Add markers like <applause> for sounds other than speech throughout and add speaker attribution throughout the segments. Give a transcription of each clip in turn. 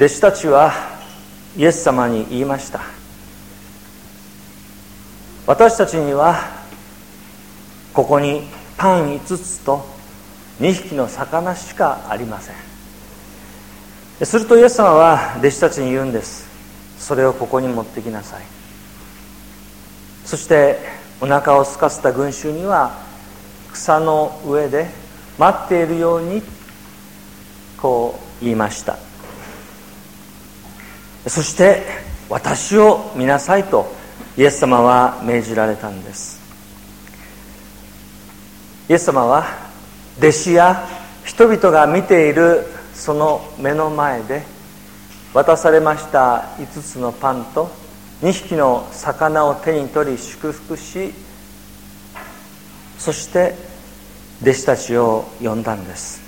Speaker 1: 弟子たちはイエス様に言いました。私たちにはここにパン5つと2匹の魚しかありません。するとイエス様は弟子たちに言うんです。それをここに持ってきなさい。そしてお腹を空かせた群衆には草の上で待っているようにこう言いました。そして私を見なさいとイエス様は命じられたんです。イエス様は弟子や人々が見ているその目の前で渡されました5つのパンと2匹の魚を手に取り祝福しそして弟子たちを呼んだんです。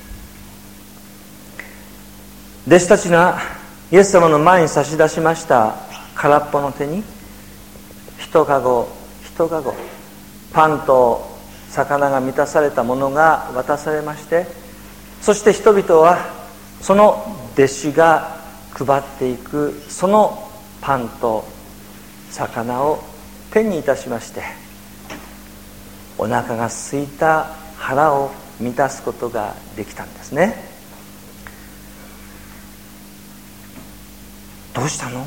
Speaker 1: 弟子たちがイエス様の前に差し出しました空っぽの手に一かご一かごパンと魚が満たされたものが渡されましてそして人々はその弟子が配っていくそのパンと魚を手にいたしましてお腹が空いた腹を満たすことができたんですね。どうしたの？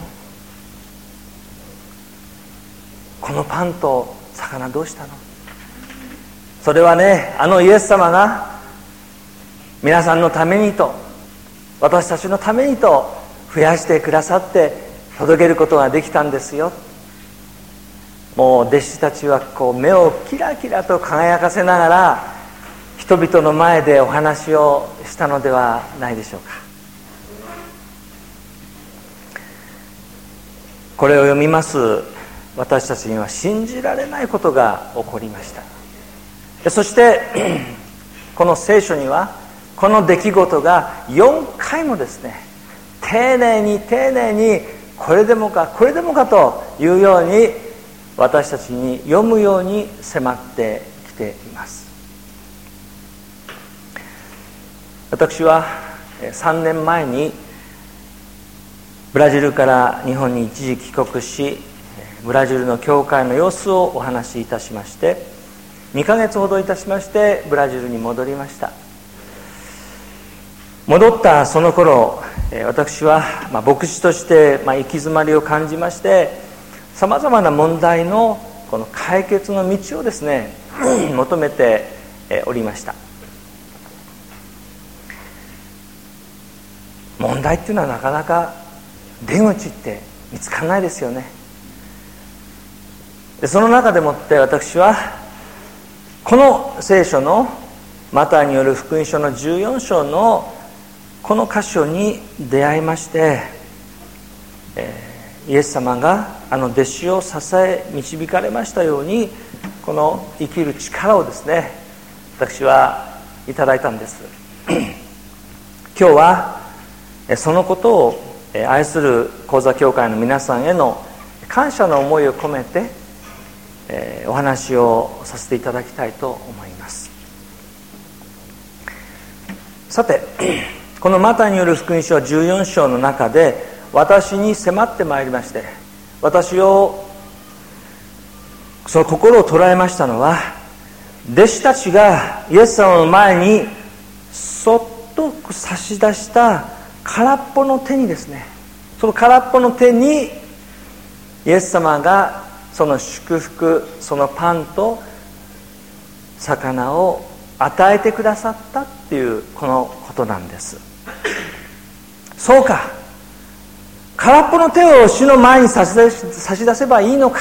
Speaker 1: このパンと魚どうしたの？それはねあのイエス様が皆さんのためにと私たちのためにと増やしてくださって届けることができたんですよ。もう弟子たちはこう目をキラキラと輝かせながら人々の前でお話をしたのではないでしょうか。これを読みます。私たちには信じられないことが起こりました。そして <clears throat> この聖書にはこの出来事が4回もですね丁寧に丁寧にこれでもかこれでもかというように私たちに読むように迫ってきています。私は3年前にブラジルから日本に一時帰国しブラジルの教会の様子をお話しいたしまして2ヶ月ほどいたしましてブラジルに戻りました。戻ったその頃私は牧師として行き詰まりを感じましてさまざまな問題のこの解決の道をですね <clears throat> 求めておりました。問題っていうのはなかなか出口って見つからないですよね。でその中でもって私はこの聖書のマターによる福音書の14章のこの箇所に出会いまして、えーイエス様があの弟子を支え導かれましたようにこの生きる力をですね私はいただいたんです。<clears throat> 今日はそのことを愛する講座協会の皆さんへの感謝の思いを込めてお話をさせていただきたいと思います。さて <clears throat> このマタによる福音書14章の中で私に迫ってまいりまして私をその心を捉えましたのは弟子たちがイエス様の前にそっと差し出した空っぽの手にですねその空っぽの手にイエス様がその祝福そのパンと魚を与えてくださったっていうこのことなんです。そうか。空っぽの手を主の前に差し出差し出せばいいのか。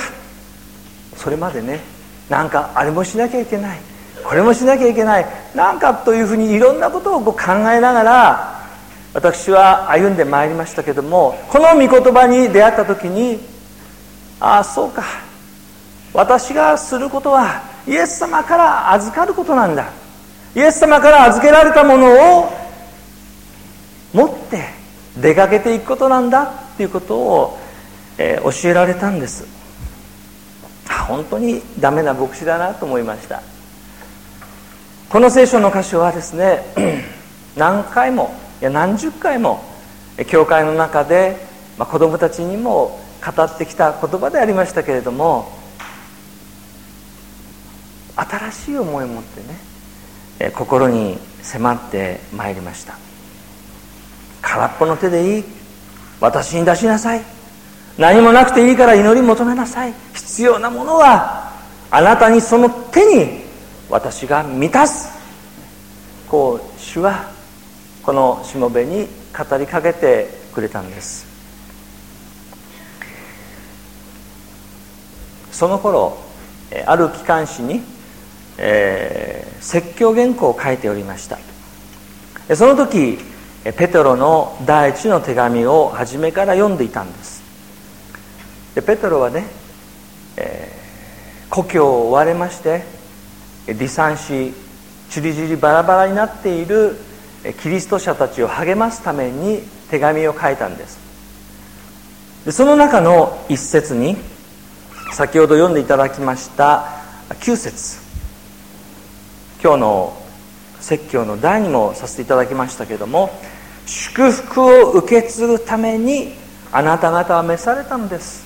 Speaker 1: それまでねなんかあれもしなきゃいけないこれもしなきゃいけないなんかというふうにいろんなことをこう考えながら私は歩んでまいりましたけどもこの御言葉に出会った時にああそうか。私がすることはイエス様から預かることなんだ。イエス様から預けられたものを持って出かけていくことなんだっていうことを、えー、教えられたんです。本当にダメな牧師だなと思いました。この聖書の箇所はですね <clears throat> 何回もいや何十回も教会の中で、まあ、子供たちにも語ってきた言葉でありましたけれども新しい思いを持ってね心に迫ってまいりました。空っぽの手でいい。私に出しなさい。何もなくていいから祈り求めなさい。必要なものはあなたにその手に私が満たす。こう主はこのしもべに語りかけてくれたんです。その頃ある機関誌に、えー、説教原稿を書いておりました。その時ペテロの第一の手紙を初めから読んでいたんです。でペテロはね、えー、故郷を追われまして離散しちりぢりバラバラになっているキリスト者たちを励ますために手紙を書いたんです。でその中の一節に先ほど読んでいただきました9節。今日の説教の題にもさせていただきましたけども祝福を受け継ぐためにあなた方は召されたのです。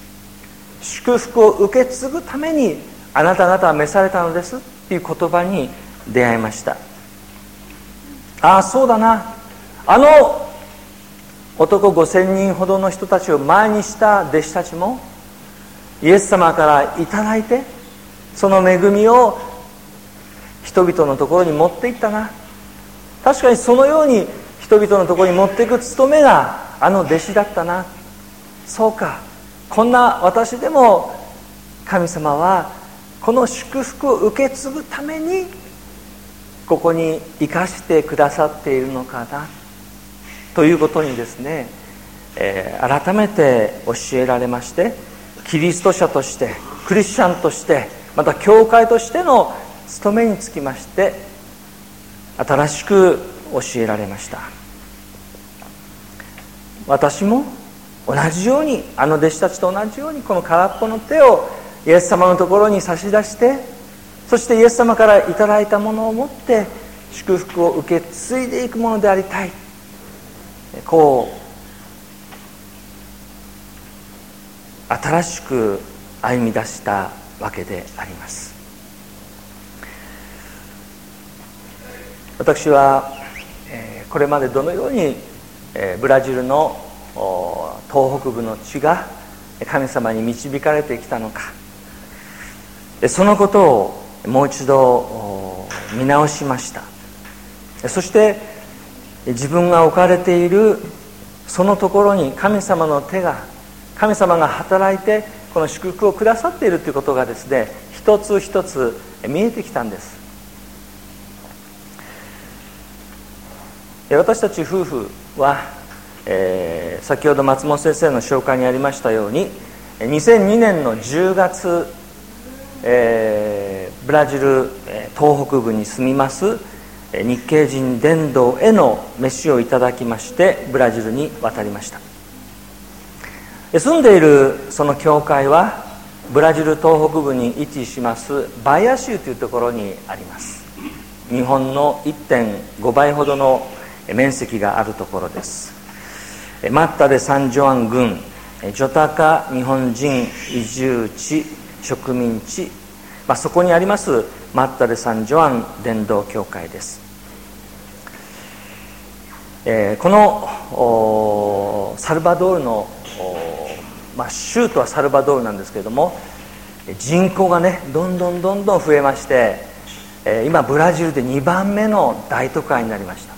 Speaker 1: 祝福を受け継ぐためにあなた方は召されたのです。っていう言葉に出会いました。ああそうだな。あの男5000人ほどの人たちを前にした弟子たちもイエス様から頂いてその恵みを人々のところに持っていったな。確かにそのように人々のところに持っていく務めがあの弟子だったな。そうか。こんな私でも神様はこの祝福を受け継ぐためにここに生かしてくださっているのかなということにですね、えー、改めて教えられましてキリスト者としてクリスチャンとしてまた教会としての務めにつきまして新しく教えられました。私も同じようにあの弟子たちと同じようにこの空っぽの手をイエス様のところに差し出してそしてイエス様からいただいたものを持って祝福を受け継いでいくものでありたい。こう新しく歩み出したわけであります。私はこれまでどのようにブラジルの東北部の地が神様に導かれてきたのか。そのことをもう一度見直しました。そして自分が置かれているそのところに神様の手が神様が働いてこの祝福をくださっているということがですね一つ一つ見えてきたんです。私たち夫婦は、えー、先ほど松本先生の紹介にありましたように2002年の10月、えー、ブラジル東北部に住みます日系人伝道への飯をいただきましてブラジルに渡りました。住んでいるその教会はブラジル東北部に位置しますバイア州というところにあります。日本の1.5倍ほどの面積があるところです。マッタでサンジョアン郡ジョタカ日本人移住地植民地、まあ、そこにありますマッタでサンジョアン伝道協会です、えー、このサルバドールの、まあ、州都はサルバドールなんですけれども人口がねどんどんどんどん増えまして、えー、今ブラジルで2番目の大都会になりました。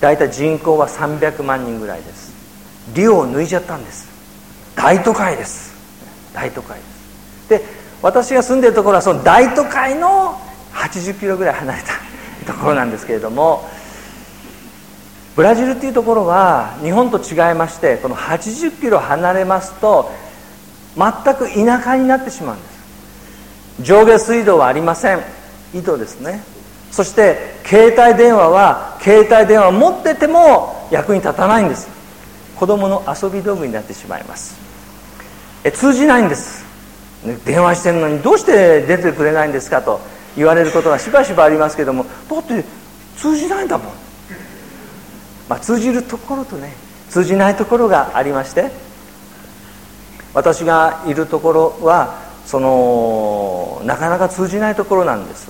Speaker 1: 大体人口は300万人ぐらいです。リオを抜いちゃったんです。大都会です。大都会です。で私が住んでるところはその大都会の80キロぐらい離れた <laughs> ところなんですけれどもブラジルっていうところは日本と違いましてこの80キロ離れますと全く田舎になってしまうんです。上下水道はありません。井戸ですね。そして携帯電話は携帯電話を持ってても役に立たないんです。子供の遊び道具になってしまいます。え通じないんです。電話してるのにどうして出てくれないんですかと言われることがしばしばありますけどもだって通じないんだもん、まあ、通じるところとね通じないところがありまして私がいるところはそのなかなか通じないところなんです、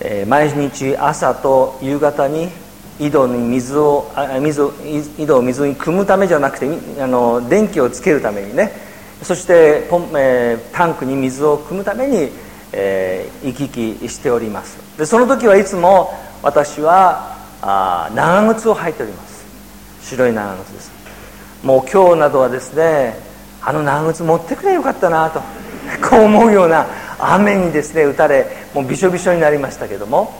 Speaker 1: えー、毎日朝と夕方に井戸に水をあ水井戸を水に汲むためじゃなくてあの電気をつけるためにねそしてポン、えー、タンクに水を汲むために、えー、行き来しております。でその時はいつも私はあ長靴を履いております。白い長靴です。もう今日などはですねあの長靴持ってくれよかったなと <laughs> こう思うような雨にですね打たれもうびしょびしょになりましたけども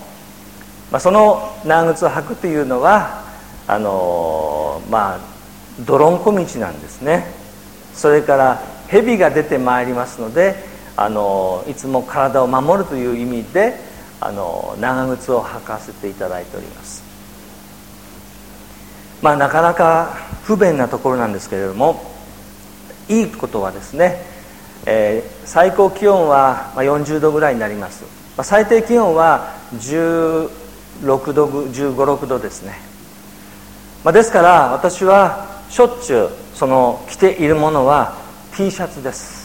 Speaker 1: まあ、その長靴を履くというのはあのまあ泥んこ道なんですね。それから蛇が出てまいりますのであのいつも体を守るという意味であの長靴を履かせていただいております。まあなかなか不便なところなんですけれどもいいことはですね、えー、最高気温は40度ぐらいになります、まあ、最低気温は16度1 5 6度ですね、まあ、ですから私はしょっちゅうその着ているものは T シャツです。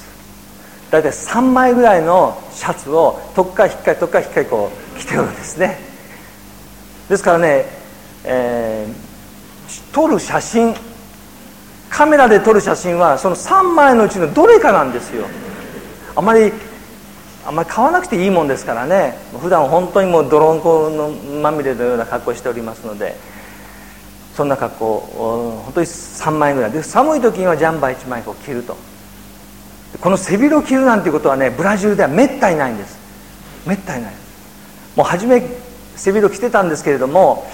Speaker 1: 大体3枚ぐらいのシャツをとっかい引っかいとっかい引っかいこう着ておるんですね。ですからね、えー、撮る写真カメラで撮る写真はその3枚のうちのどれかなんですよ。あまりあんまり買わなくていいもんですからね。普段本当にもう泥んこのまみれのような格好をしておりますので。そんな格好本当に3枚ぐらい。で寒い時にはジャンバー1枚こう着ると。この背広を着るなんていうことはねブラジルではめったにないんです。めったにない。もう初め背広着てたんですけれども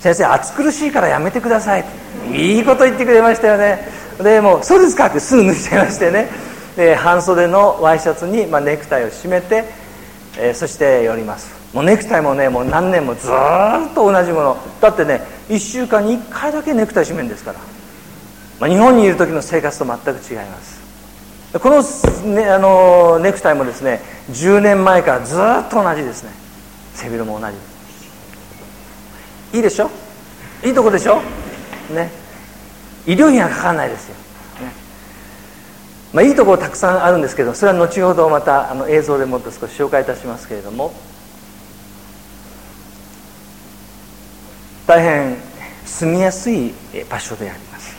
Speaker 1: 先生暑苦しいからやめてください。いいこと言ってくれましたよね。でもうそうですかってすぐ脱いちゃいましてね。で半袖のワイシャツに、まあ、ネクタイを締めて、えー、そして寄ります。もうネクタイもねもう何年もずっと同じもの。だってね1週間に1回だけネクタイ締めるんですから、まあ、日本にいる時の生活と全く違います。この,、ね、あのネクタイもですね10年前からずっと同じですね。背広も同じ。いいでしょ？いいとこでしょ？ね。医療費がかかんないですよ。ね。まあ、いいとこたくさんあるんですけどそれは後ほどまたあの映像でもっと少し紹介いたしますけれども。大変住みやすい場所であります。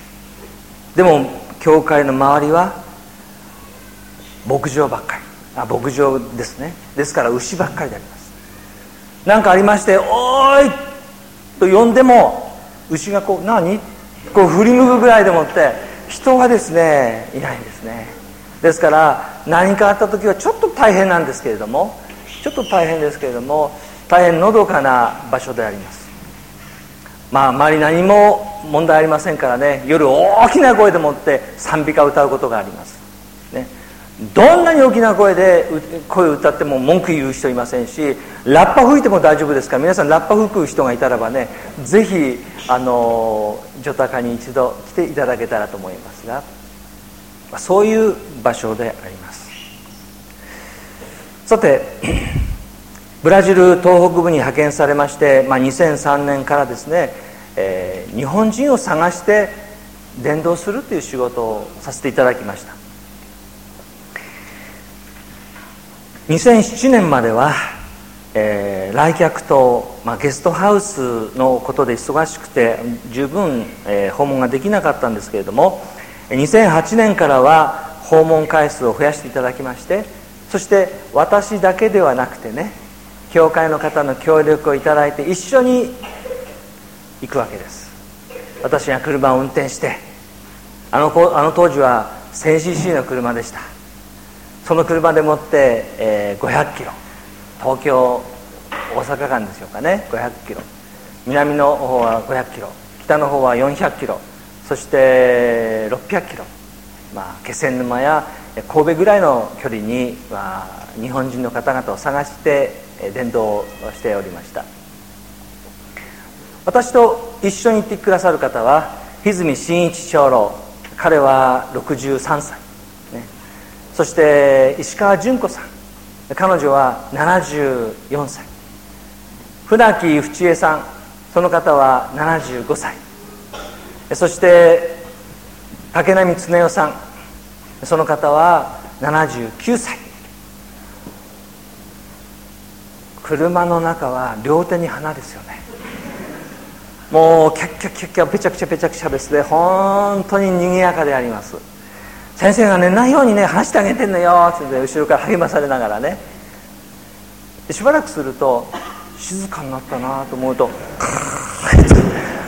Speaker 1: でも教会の周りは牧場ばっかり。あ牧場ですね。ですから牛ばっかりであります。何かありまして「おーい!」と呼んでも牛がこう「何?」こう振り向くぐらいでもって人がですねいないんですね。ですから何かあった時はちょっと大変なんですけれどもちょっと大変ですけれども大変のどかな場所であります。まあ周り何も問題ありませんからね。夜大きな声でもって賛美歌を歌うことがあります、ね、どんなに大きな声で声を歌っても文句言う人いませんしラッパ吹いても大丈夫ですから皆さんラッパ吹く人がいたらばねぜひあのジョタカに一度来ていただけたらと思いますがそういう場所であります。さてブラジル東北部に派遣されまして、まあ、2003年からですね、えー、日本人を探して伝道するという仕事をさせていただきました。2007年まではえー、来客と、まあ、ゲストハウスのことで忙しくて十分、えー、訪問ができなかったんですけれども2008年からは訪問回数を増やしていただきましてそして私だけではなくてね教会の方の協力をいただいて一緒に行くわけです。私が車を運転してあのあの当時は 1000cc の車でした。その車でもって、え、500キロ。東京大阪間でしょうかね。500キロ。南の方は500キロ。北の方は400キロ。そして600キロ。まあ気仙沼や神戸ぐらいの距離に、まあ、日本人の方々を探して伝道しておりました。私と一緒に行ってくださる方は泉真一長老彼は63歳、ね、そして石川純子さん彼女は74歳。船木淵江さんその方は75歳。そして竹波恒代さんその方は79歳。車の中は両手に花ですよね。もうキャッキャッキャッキャッペチャクチャペチャクチャですね本当に賑やかであります先生が寝ないようにね話してあげてんのよって後ろから励まされながらねしばらくすると静かになったなと思うと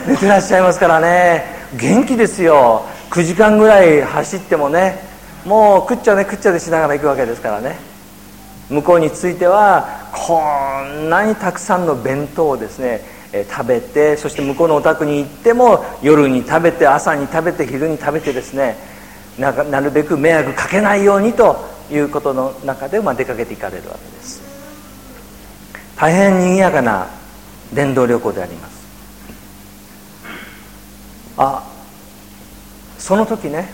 Speaker 1: 寝てらっしゃいますからね元気ですよ9時間ぐらい走ってもねもうくっちゃねくっちゃでしながら行くわけですからね向こうについてはこんなにたくさんの弁当をですね食べてそして向こうのお宅に行っても夜に食べて朝に食べて昼に食べてですねなるべく迷惑かけないようにということの中で、まあ、出かけていかれるわけです。大変にぎやかな伝道旅行であります。あその時ね、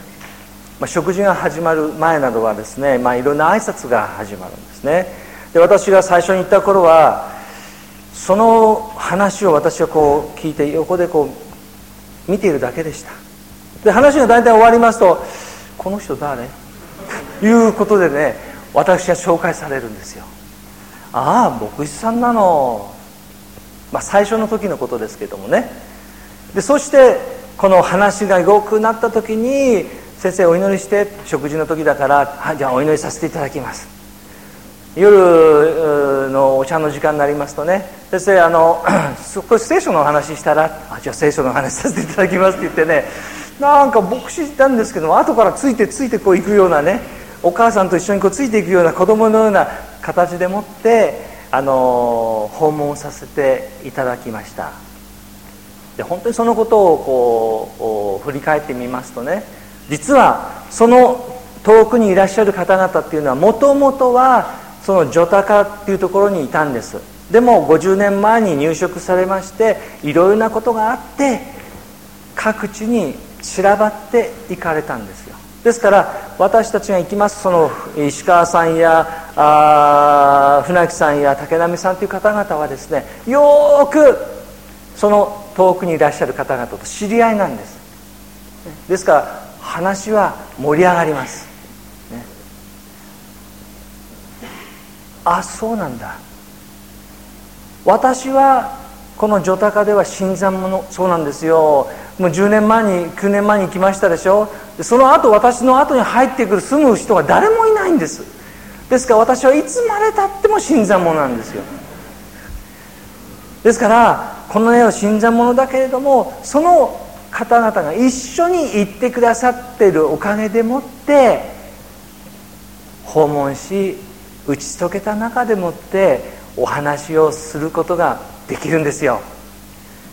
Speaker 1: まあ、食事が始まる前などはですね、まあ、いろんな挨拶が始まるんですね。で私が最初に言った頃はその話を私はこう聞いて横でこう見ているだけでした。で話が大体終わりますと「この人誰? <laughs>」ということでね私は紹介されるんですよ。ああ牧師さんなの。まあ最初の時のことですけどもね。でそしてこの話が良くなった時に先生お祈りして食事の時だからはじゃあお祈りさせていただきます。夜のお茶の時間になりますとね先生あの <clears throat> 少し聖書のお話したらあじゃあ聖書の話させていただきますって言ってねなんか牧師なんですけども後からついてついてこう行くようなねお母さんと一緒にこうついていくような子供のような形でもってあの訪問させていただきました。で本当にそのことをこう振り返ってみますとね実はその遠くにいらっしゃる方々っていうのはもともとはそのジョタカっていうところにいたんです。でも50年前に入植されましていろいろなことがあって各地に散らばっていかれたんですよ。ですから私たちが行きますその石川さんやあ船木さんや竹波さんという方々はですねよくその遠くにいらっしゃる方々と知り合いなんです。ですから話は盛り上がります、ね、あそうなんだ。私はこのタカでは新参者そうなんですよ。もう10年前に9年前に来ましたでしょ。その後私の後に入ってくる住む人が誰もいないんです。ですから私はいつまでたっても新参者なんですよ。ですからこの絵は新参者だけれどもその方々が一緒に行ってくださっているおかげでもって訪問し打ち解けた中でもってお話をすることができるんですよ。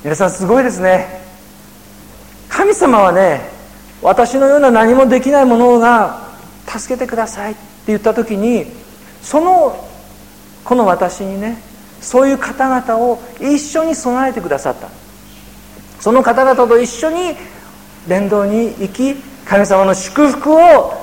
Speaker 1: 皆さんすごいですね。神様はね私のような何もできないものが助けてくださいって言った時にそのこの私にねそういう方々を一緒に備えてくださった。その方々と一緒に伝道に行き神様の祝福を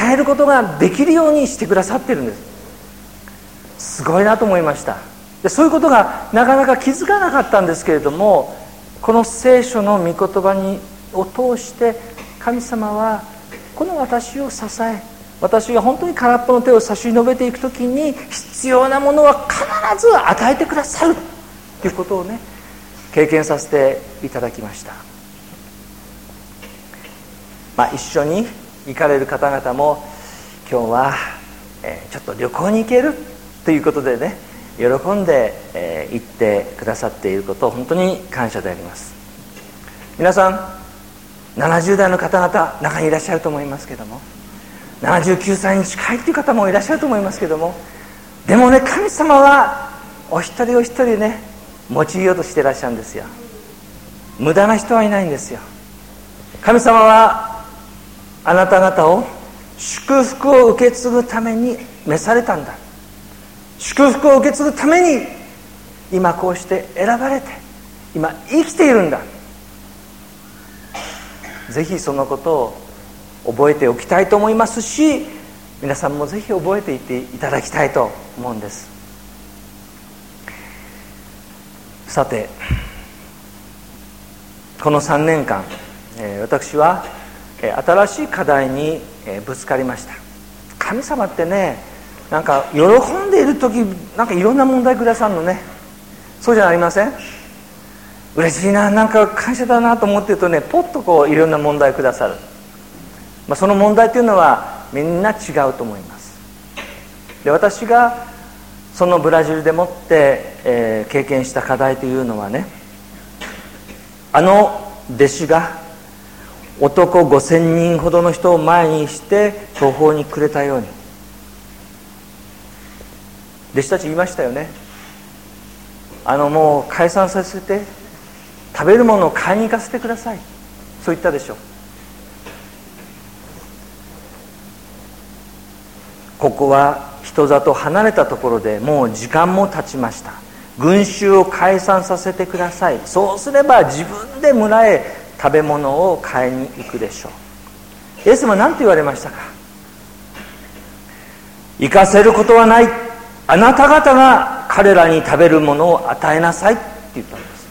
Speaker 1: 伝えることができるようにしてくださってるんです。すごいなと思いました。でそういうことがなかなか気づかなかったんですけれどもこの聖書の御言葉にを通して神様はこの私を支え私が本当に空っぽの手を差し伸べていく時に必要なものは必ず与えてくださるということをね経験させていただきました、まあ、一緒に行かれる方々も今日は、えちょっと旅行に行けるということでね喜んで、え行ってくださっていることを本当に感謝であります。皆さん70代の方々中にいらっしゃると思いますけども79歳に近いっていう方もいらっしゃると思いますけどもでもね神様はお一人お一人ね用いようとしてらっしゃるんですよ。無駄な人はいないんですよ。神様はあなた方を祝福を受け継ぐために召されたんだ。祝福を受け継ぐために今こうして選ばれて今生きているんだ。ぜひそのことを覚えておきたいと思いますし皆さんもぜひ覚えていっていただきたいと思うんです。さてこの3年間私は新しい課題にぶつかりました。神様ってねなんか喜んでいる時なんかいろんな問題くださるのねそうじゃありません？嬉しいななんか感謝だなと思ってるとねポッとこういろんな問題くださる、まあ、その問題というのはみんな違うと思います。で私がそのブラジルでもって、えー、経験した課題というのはねあの弟子が男5000人ほどの人を前にして途方に暮れたように。弟子たち言いましたよね。あのもう解散させて食べるものを買いに行かせてください。そう言ったでしょう。ここは人里離れたところでもう時間も経ちました。群衆を解散させてください。そうすれば自分で村へ食べ物を買いに行くでしょう。イエスも何て言われましたか？行かせることはない。あなた方が彼らに食べるものを与えなさいって言ったんです。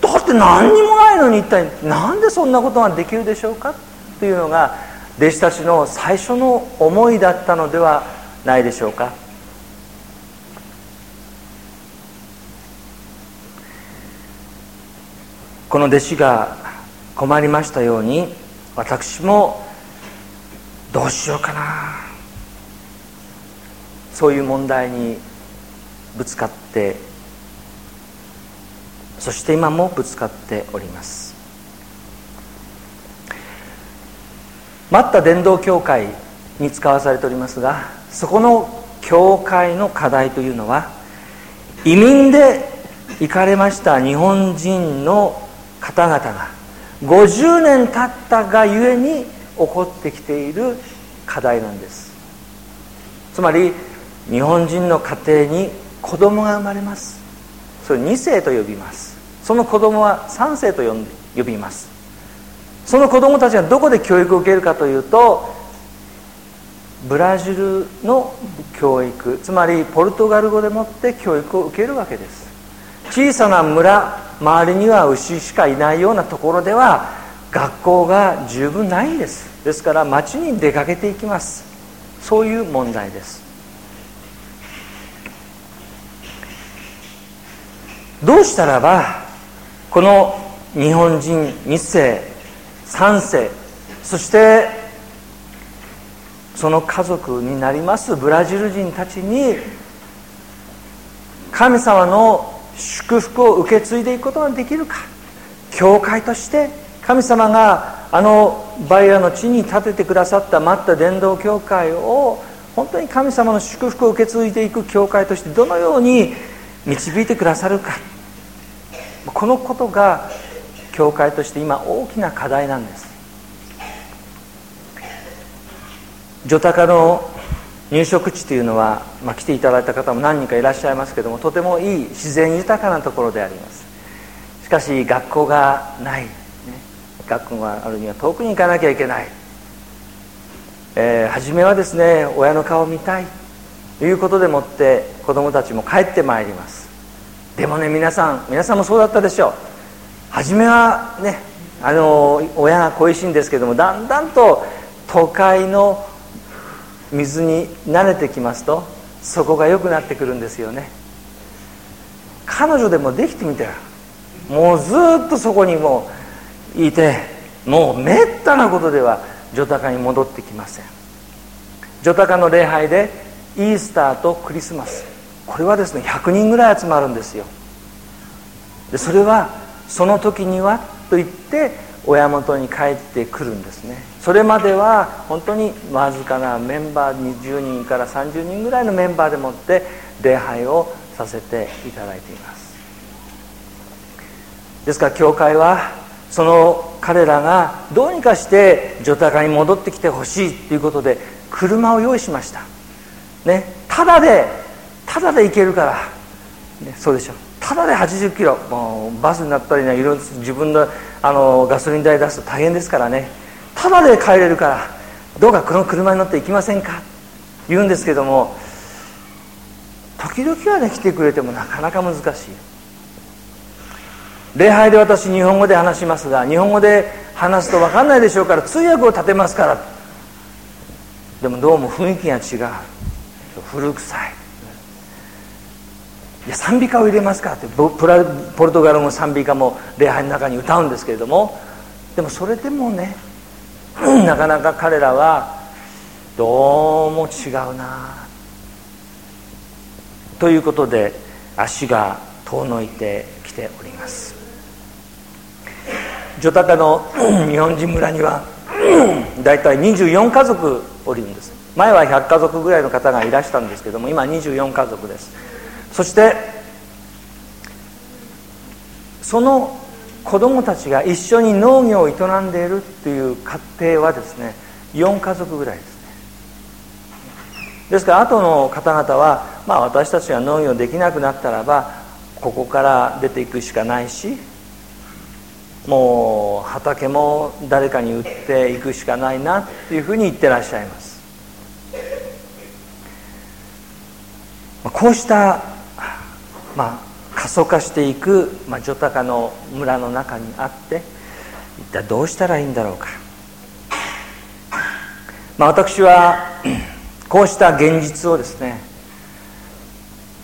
Speaker 1: だって何にもないのに一体何でそんなことができるでしょうか？というのが弟子たちの最初の思いだったのではないでしょうか？この弟子が困りましたように私もどうしようかな。そういう問題にぶつかってそして今もぶつかっております。マッタ伝道協会に使わされておりますがそこの教会の課題というのは移民で行かれました日本人の方々が50年経ったがゆえに起こってきている課題なんです。つまり日本人の家庭に子供が生まれます。それ2世と呼びます。その子供は3世と呼びます。その子供たちがどこで教育を受けるかというとブラジルの教育つまりポルトガル語でもって教育を受けるわけです。小さな村周りには牛しかいないようなところでは学校が十分ないんです。ですから町に出かけていきます。そういう問題です。どうしたらばこの日本人2世3世そしてその家族になりますブラジル人たちに神様の祝福を受け継いでいくことができるか教会として神様があのバイアの地に建ててくださった待った伝道教会を本当に神様の祝福を受け継いでいく教会としてどのように導いてくださるか。このことが教会として今大きな課題なんです。女高の入植地というのは、まあ、来ていただいた方も何人かいらっしゃいますけどもとてもいい自然豊かなところであります。しかし学校がない、ね、学校があるには遠くに行かなきゃいけない、えー、初めはですね親の顔を見たい。ということでもって子供たちも帰ってまいります。でもね皆さん皆さんもそうだったでしょう。初めはねあの親が恋しいんですけどもだんだんと都会の水に慣れてきますとそこが良くなってくるんですよね。彼女でもできてみてもうずっとそこにもういてもうめったなことでは女高に戻ってきません。女高の礼拝でイースターとクリスマス。これはですね100人ぐらい集まるんですよ。でそれはその時にはと言って親元に帰ってくるんですね。それまでは本当にわずかなメンバー20人から30人ぐらいのメンバーでもって礼拝をさせていただいています。ですから教会はその彼らがどうにかして女高に戻ってきてほしいということで車を用意しました。ね。ただでただで行けるから、ね、そうでしょう。ただで80キロ。もうバスになったりねいろいろ自分のあのガソリン代出すと大変ですからね。ただで帰れるからどうかこの車に乗って行きませんか？言うんですけども時々はね来てくれてもなかなか難しい。礼拝で私日本語で話しますが日本語で話すと分かんないでしょうから通訳を立てますから。でもどうも雰囲気が違う。古臭い。いや賛美歌を入れますかってポルトガルも賛美歌も礼拝の中に歌うんですけれどもでもそれでもねなかなか彼らはどうも違うな。ということで足が遠のいてきております。女高の日本人村には大体24家族おるんです。前は100家族ぐらいの方がいらしたんですけども今24家族です。そしてその子供たちが一緒に農業を営んでいるという家庭はですね4家族ぐらいですね。ですから後の方々は、まあ、私たちが農業できなくなったらばここから出ていくしかないしもう畑も誰かに売っていくしかないなっていうふうに言ってらっしゃいます。こうしたまあ過疎化していく、まあ、ジョタカの村の中にあって一体どうしたらいいんだろうか、まあ、私は <clears throat> こうした現実をですね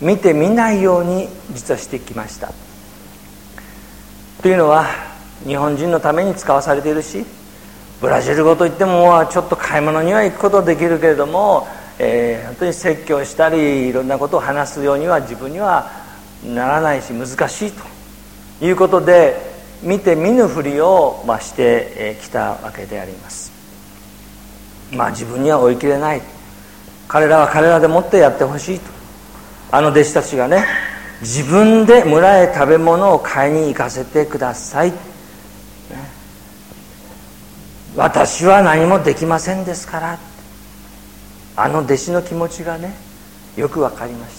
Speaker 1: 見てみないように実はしてきました。というのは日本人のために使わされているしブラジル語といってもちょっと買い物には行くことできるけれども、えー、本当に説教したりいろんなことを話すようには自分にはならないし難しいということで見て見ぬふりを、まあ、してきたわけであります。まあ自分には追い切れない。彼らは彼らでもってやってほしいと。あの弟子たちがね自分で村へ食べ物を買いに行かせてください、私は何もできませんですから。あの弟子の気持ちがねよく分かりました。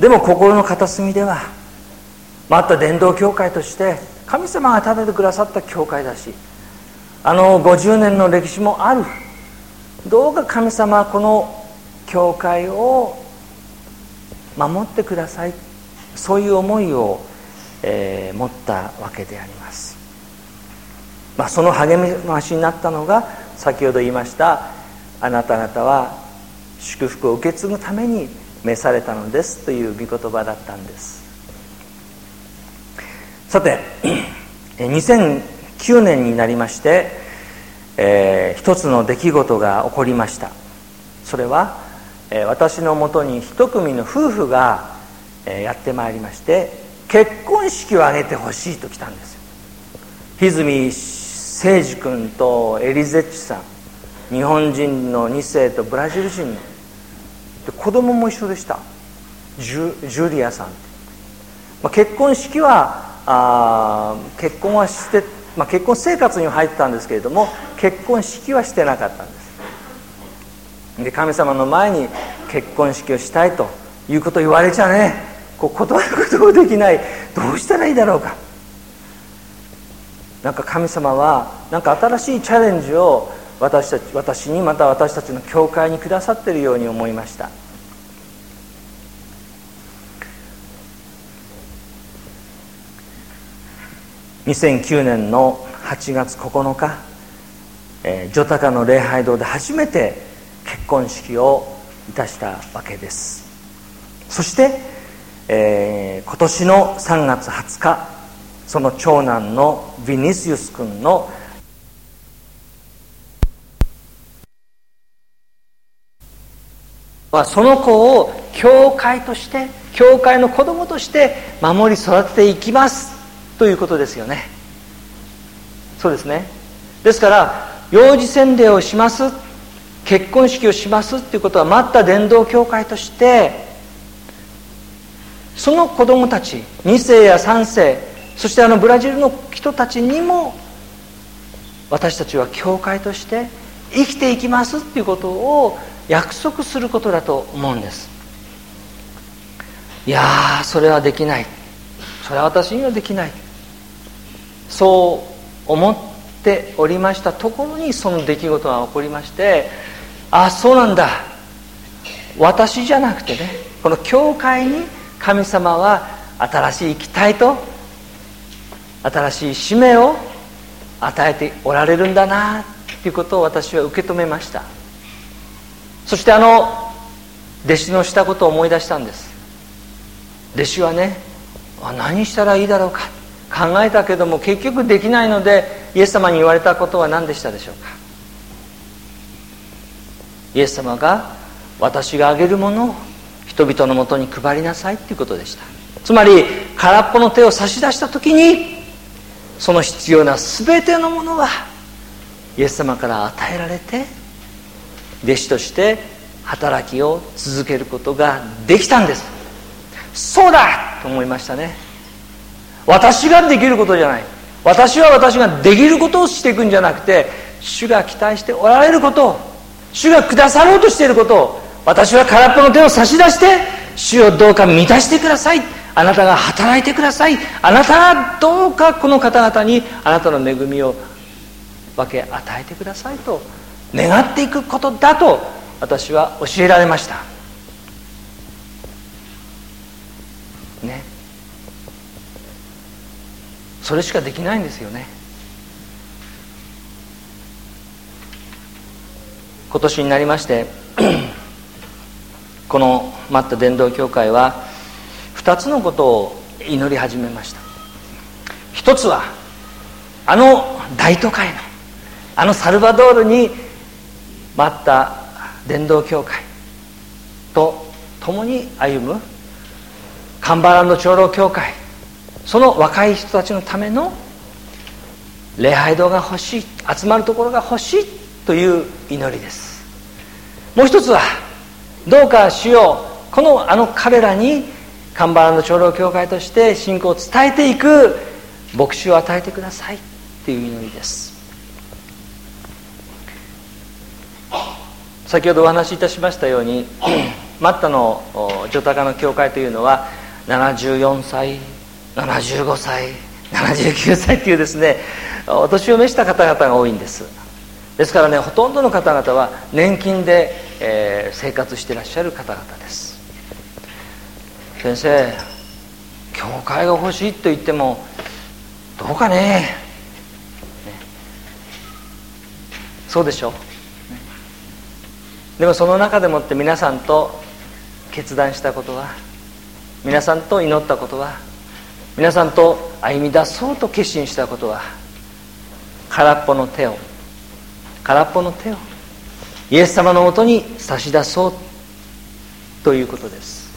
Speaker 1: でも心の片隅ではまた伝道教会として神様が立ててくださった教会だしあの50年の歴史もあるどうか神様はこの教会を守ってくださいそういう思いを、えー、持ったわけであります、まあ、その励ましになったのが先ほど言いましたあなた方は祝福を受け継ぐために召されたのですという御言葉だったんです。さて2009年になりまして、えー、一つの出来事が起こりました。それは、えー、私のもとに一組の夫婦が、えー、やってまいりまして結婚式を挙げてほしいと来たんですよ。泉誠司君とエリゼッチさん日本人の2世とブラジル人ので子供も一緒でした。ジュジュリアさん、まあ、結婚式はあ結婚はして、まあ、結婚生活に入ったんですけれども結婚式はしてなかったんです。で神様の前に結婚式をしたいということを言われちゃねこう断ることもできない。どうしたらいいだろうか。なんか神様はなんか新しいチャレンジを私たち私にまた私たちの教会にくださっているように思いました。2009年の8月9日、えー、ジョタカの礼拝堂で初めて結婚式をいたしたわけです。そして、えー、今年の3月20日その長男のヴィニシウス君のはその子を教会として教会の子供として守り育てていきます。ということですよね。そうですね。ですから幼児洗礼をします。結婚式をします。っていうことは待った伝道教会としてその子供たち2世や3世そしてあのブラジルの人たちにも私たちは教会として生きていきます。っていうことを約束することだと思うんです。いやそれはできない。それは私にはできない。そう思っておりましたところにその出来事が起こりましてああそうなんだ。私じゃなくてねこの教会に神様は新しい期待と新しい使命を与えておられるんだなということを私は受け止めました。そしてあの弟子のしたことを思い出したんです。弟子はね何したらいいだろうか。考えたけども結局できないのでイエス様に言われたことは何でしたでしょうか。イエス様が私があげるものを人々のもとに配りなさいということでした。つまり空っぽの手を差し出した時にその必要な全てのものはイエス様から与えられて弟子として働きを続けることができたんです。そうだと思いましたね。私ができることじゃない。私は私ができることをしていくんじゃなくて主が期待しておられることを主がくださろうとしていることを私は空っぽの手を差し出して主をどうか満たしてください。あなたが働いてください。あなたがどうかこの方々にあなたの恵みを分け与えてくださいと願っていくことだと私は教えられました。ね。それしかできないんですよね。今年になりまして <clears throat> この待った伝道協会は2つのことを祈り始めました。一つはあの大都会のあのサルバドールに待った伝道協会と共に歩むカンバランド長老協会。その若い人たちのための礼拝堂が欲しい集まるところが欲しいという祈りです。もう一つはどうか主ようこのあの彼らにカンバランド長老協会として信仰を伝えていく牧師を与えてくださいっていう祈りです。先ほどお話しいたしましたように <clears throat> マッタのジョタカの教会というのは74歳75歳79歳っていうですねお年を召した方々が多いんです。ですからねほとんどの方々は年金で、えー、生活していらっしゃる方々です。先生教会が欲しいと言ってもどうかね。ね。そうでしょでもその中でもって皆さんと決断したことは皆さんと祈ったことは皆さんと歩み出そうと決心したことは空っぽの手を空っぽの手をイエス様のもとに差し出そうということです。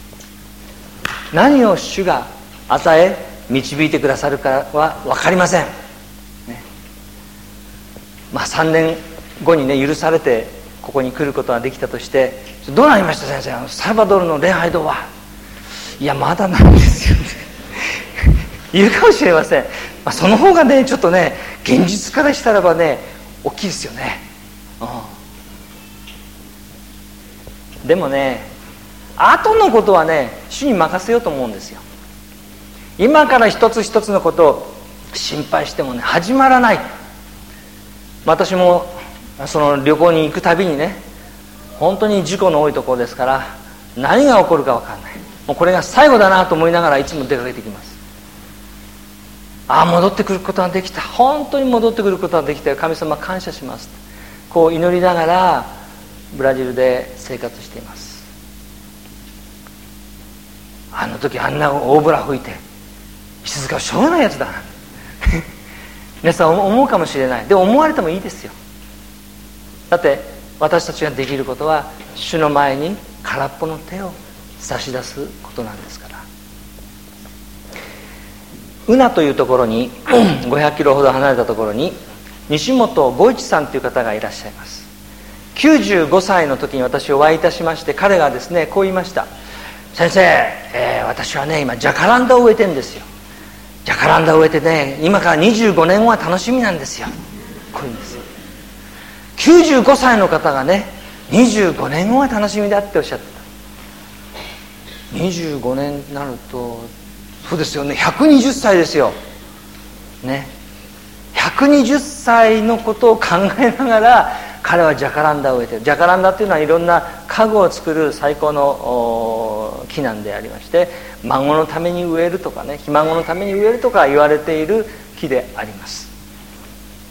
Speaker 1: 何を主が与え導いてくださるかは分かりません、ね、まあ3年後にね許されてここに来ることができたとしてどうなりました？先生あのサルバドルの礼拝堂は。いやまだなんですよね。<laughs> 言うかもしれません、まあ、その方がねちょっとね現実からしたらばね大きいですよね、うん、でもね後のことはね主に任せようと思うんですよ。今から一つ一つのことを心配してもね始まらない。私もその旅行に行くたびにね本当に事故の多いところですから何が起こるか分かんない。もうこれが最後だなと思いながらいつも出かけてきます。ああ戻ってくることができた。本当に戻ってくることができた神様感謝します。こう祈りながらブラジルで生活しています。あの時あんな大ぶら吹いて石塚はしょうがないやつだな。<laughs> 皆さん思うかもしれない。で思われてもいいですよ。だって私たちができることは主の前に空っぽの手を差し出すことなんですから。宇那というところに <clears throat> 500キロほど離れたところに西本吾一さんという方がいらっしゃいます。95歳の時に私をお会いいたしまして彼がですねこう言いました。先生、えー、私はね今ジャカランダを植えてんですよ。ジャカランダを植えてね今から25年後は楽しみなんですよ。こういうんです。95歳の方がね25年後は楽しみだっておっしゃった。25年になるとそうですよね120歳ですよ。ね。120歳のことを考えながら彼はジャカランダを植えてジャカランダっていうのはいろんな家具を作る最高の木なんでありまして孫のために植えるとかねひ孫のために植えるとか言われている木であります。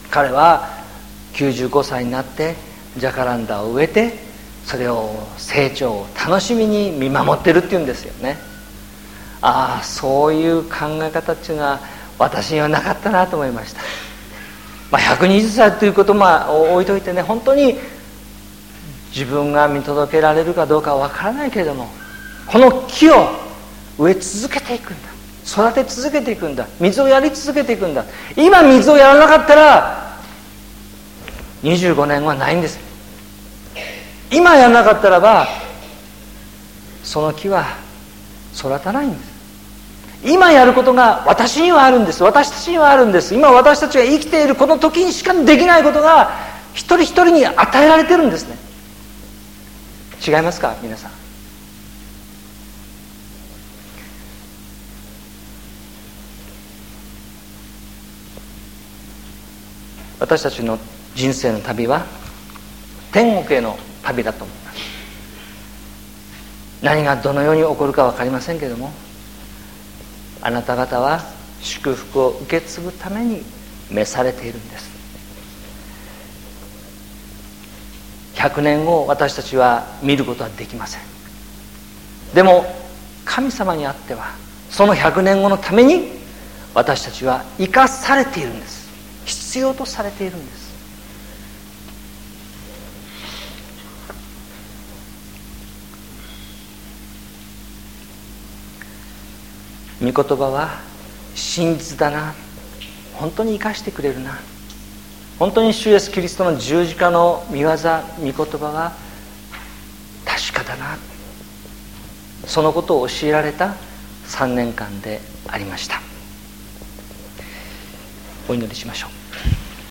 Speaker 1: 彼は95歳になってジャカランダを植えてそれを成長を楽しみに見守ってるっていうんですよね。ああそういう考え方っていうのは私にはなかったなと思いました、まあ、120歳ということも置いといてね本当に自分が見届けられるかどうかは分からないけれどもこの木を植え続けていくんだ。育て続けていくんだ。水をやり続けていくんだ。今水をやらなかったら25年はないんです。今やらなかったらばその木は育たないんです。今やることが私にはあるんです。私たちにはあるんです。今私たちが生きているこの時にしかできないことが一人一人に与えられてるんですね。違いますか皆さん。私たちの人生の旅は天国への旅だと思います何がどのように起こるか分かりませんけれどもあなた方は祝福を受け継ぐために召されているんです。100年後私たちは見ることはできません。でも神様にあってはその100年後のために私たちは生かされているんです。必要とされているんです。御言葉は真実だな。本当に生かしてくれるな。本当に主イエスキリストの十字架の御業御言葉は確かだな。そのことを教えられた3年間でありました。お祈りしましょう。